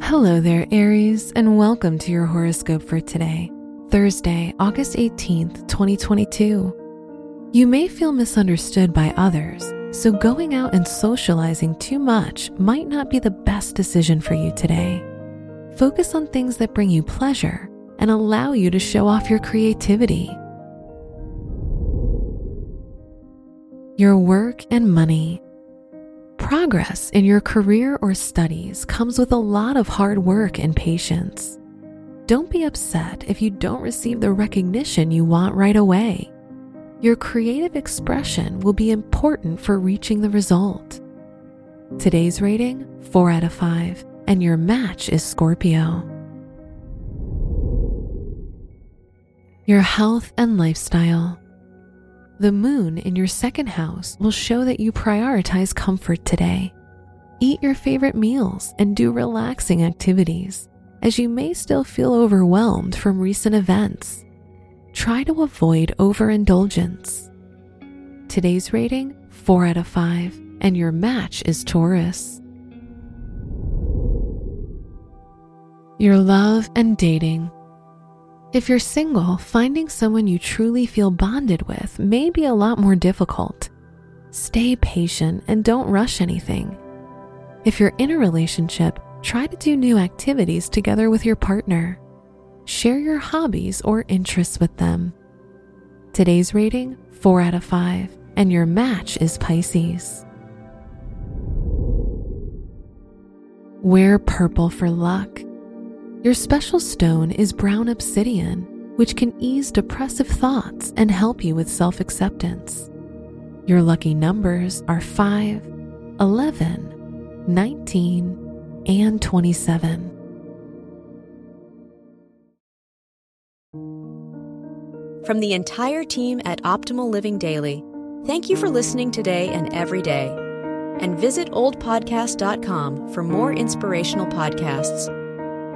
Hello there, Aries, and welcome to your horoscope for today, Thursday, August 18th, 2022. You may feel misunderstood by others, so going out and socializing too much might not be the best decision for you today. Focus on things that bring you pleasure and allow you to show off your creativity. Your work and money. Progress in your career or studies comes with a lot of hard work and patience. Don't be upset if you don't receive the recognition you want right away. Your creative expression will be important for reaching the result. Today's rating 4 out of 5, and your match is Scorpio. Your health and lifestyle. The moon in your second house will show that you prioritize comfort today. Eat your favorite meals and do relaxing activities, as you may still feel overwhelmed from recent events. Try to avoid overindulgence. Today's rating 4 out of 5, and your match is Taurus. Your love and dating. If you're single, finding someone you truly feel bonded with may be a lot more difficult. Stay patient and don't rush anything. If you're in a relationship, try to do new activities together with your partner. Share your hobbies or interests with them. Today's rating 4 out of 5, and your match is Pisces. Wear purple for luck. Your special stone is brown obsidian, which can ease depressive thoughts and help you with self acceptance. Your lucky numbers are 5, 11, 19, and 27. From the entire team at Optimal Living Daily, thank you for listening today and every day. And visit oldpodcast.com for more inspirational podcasts.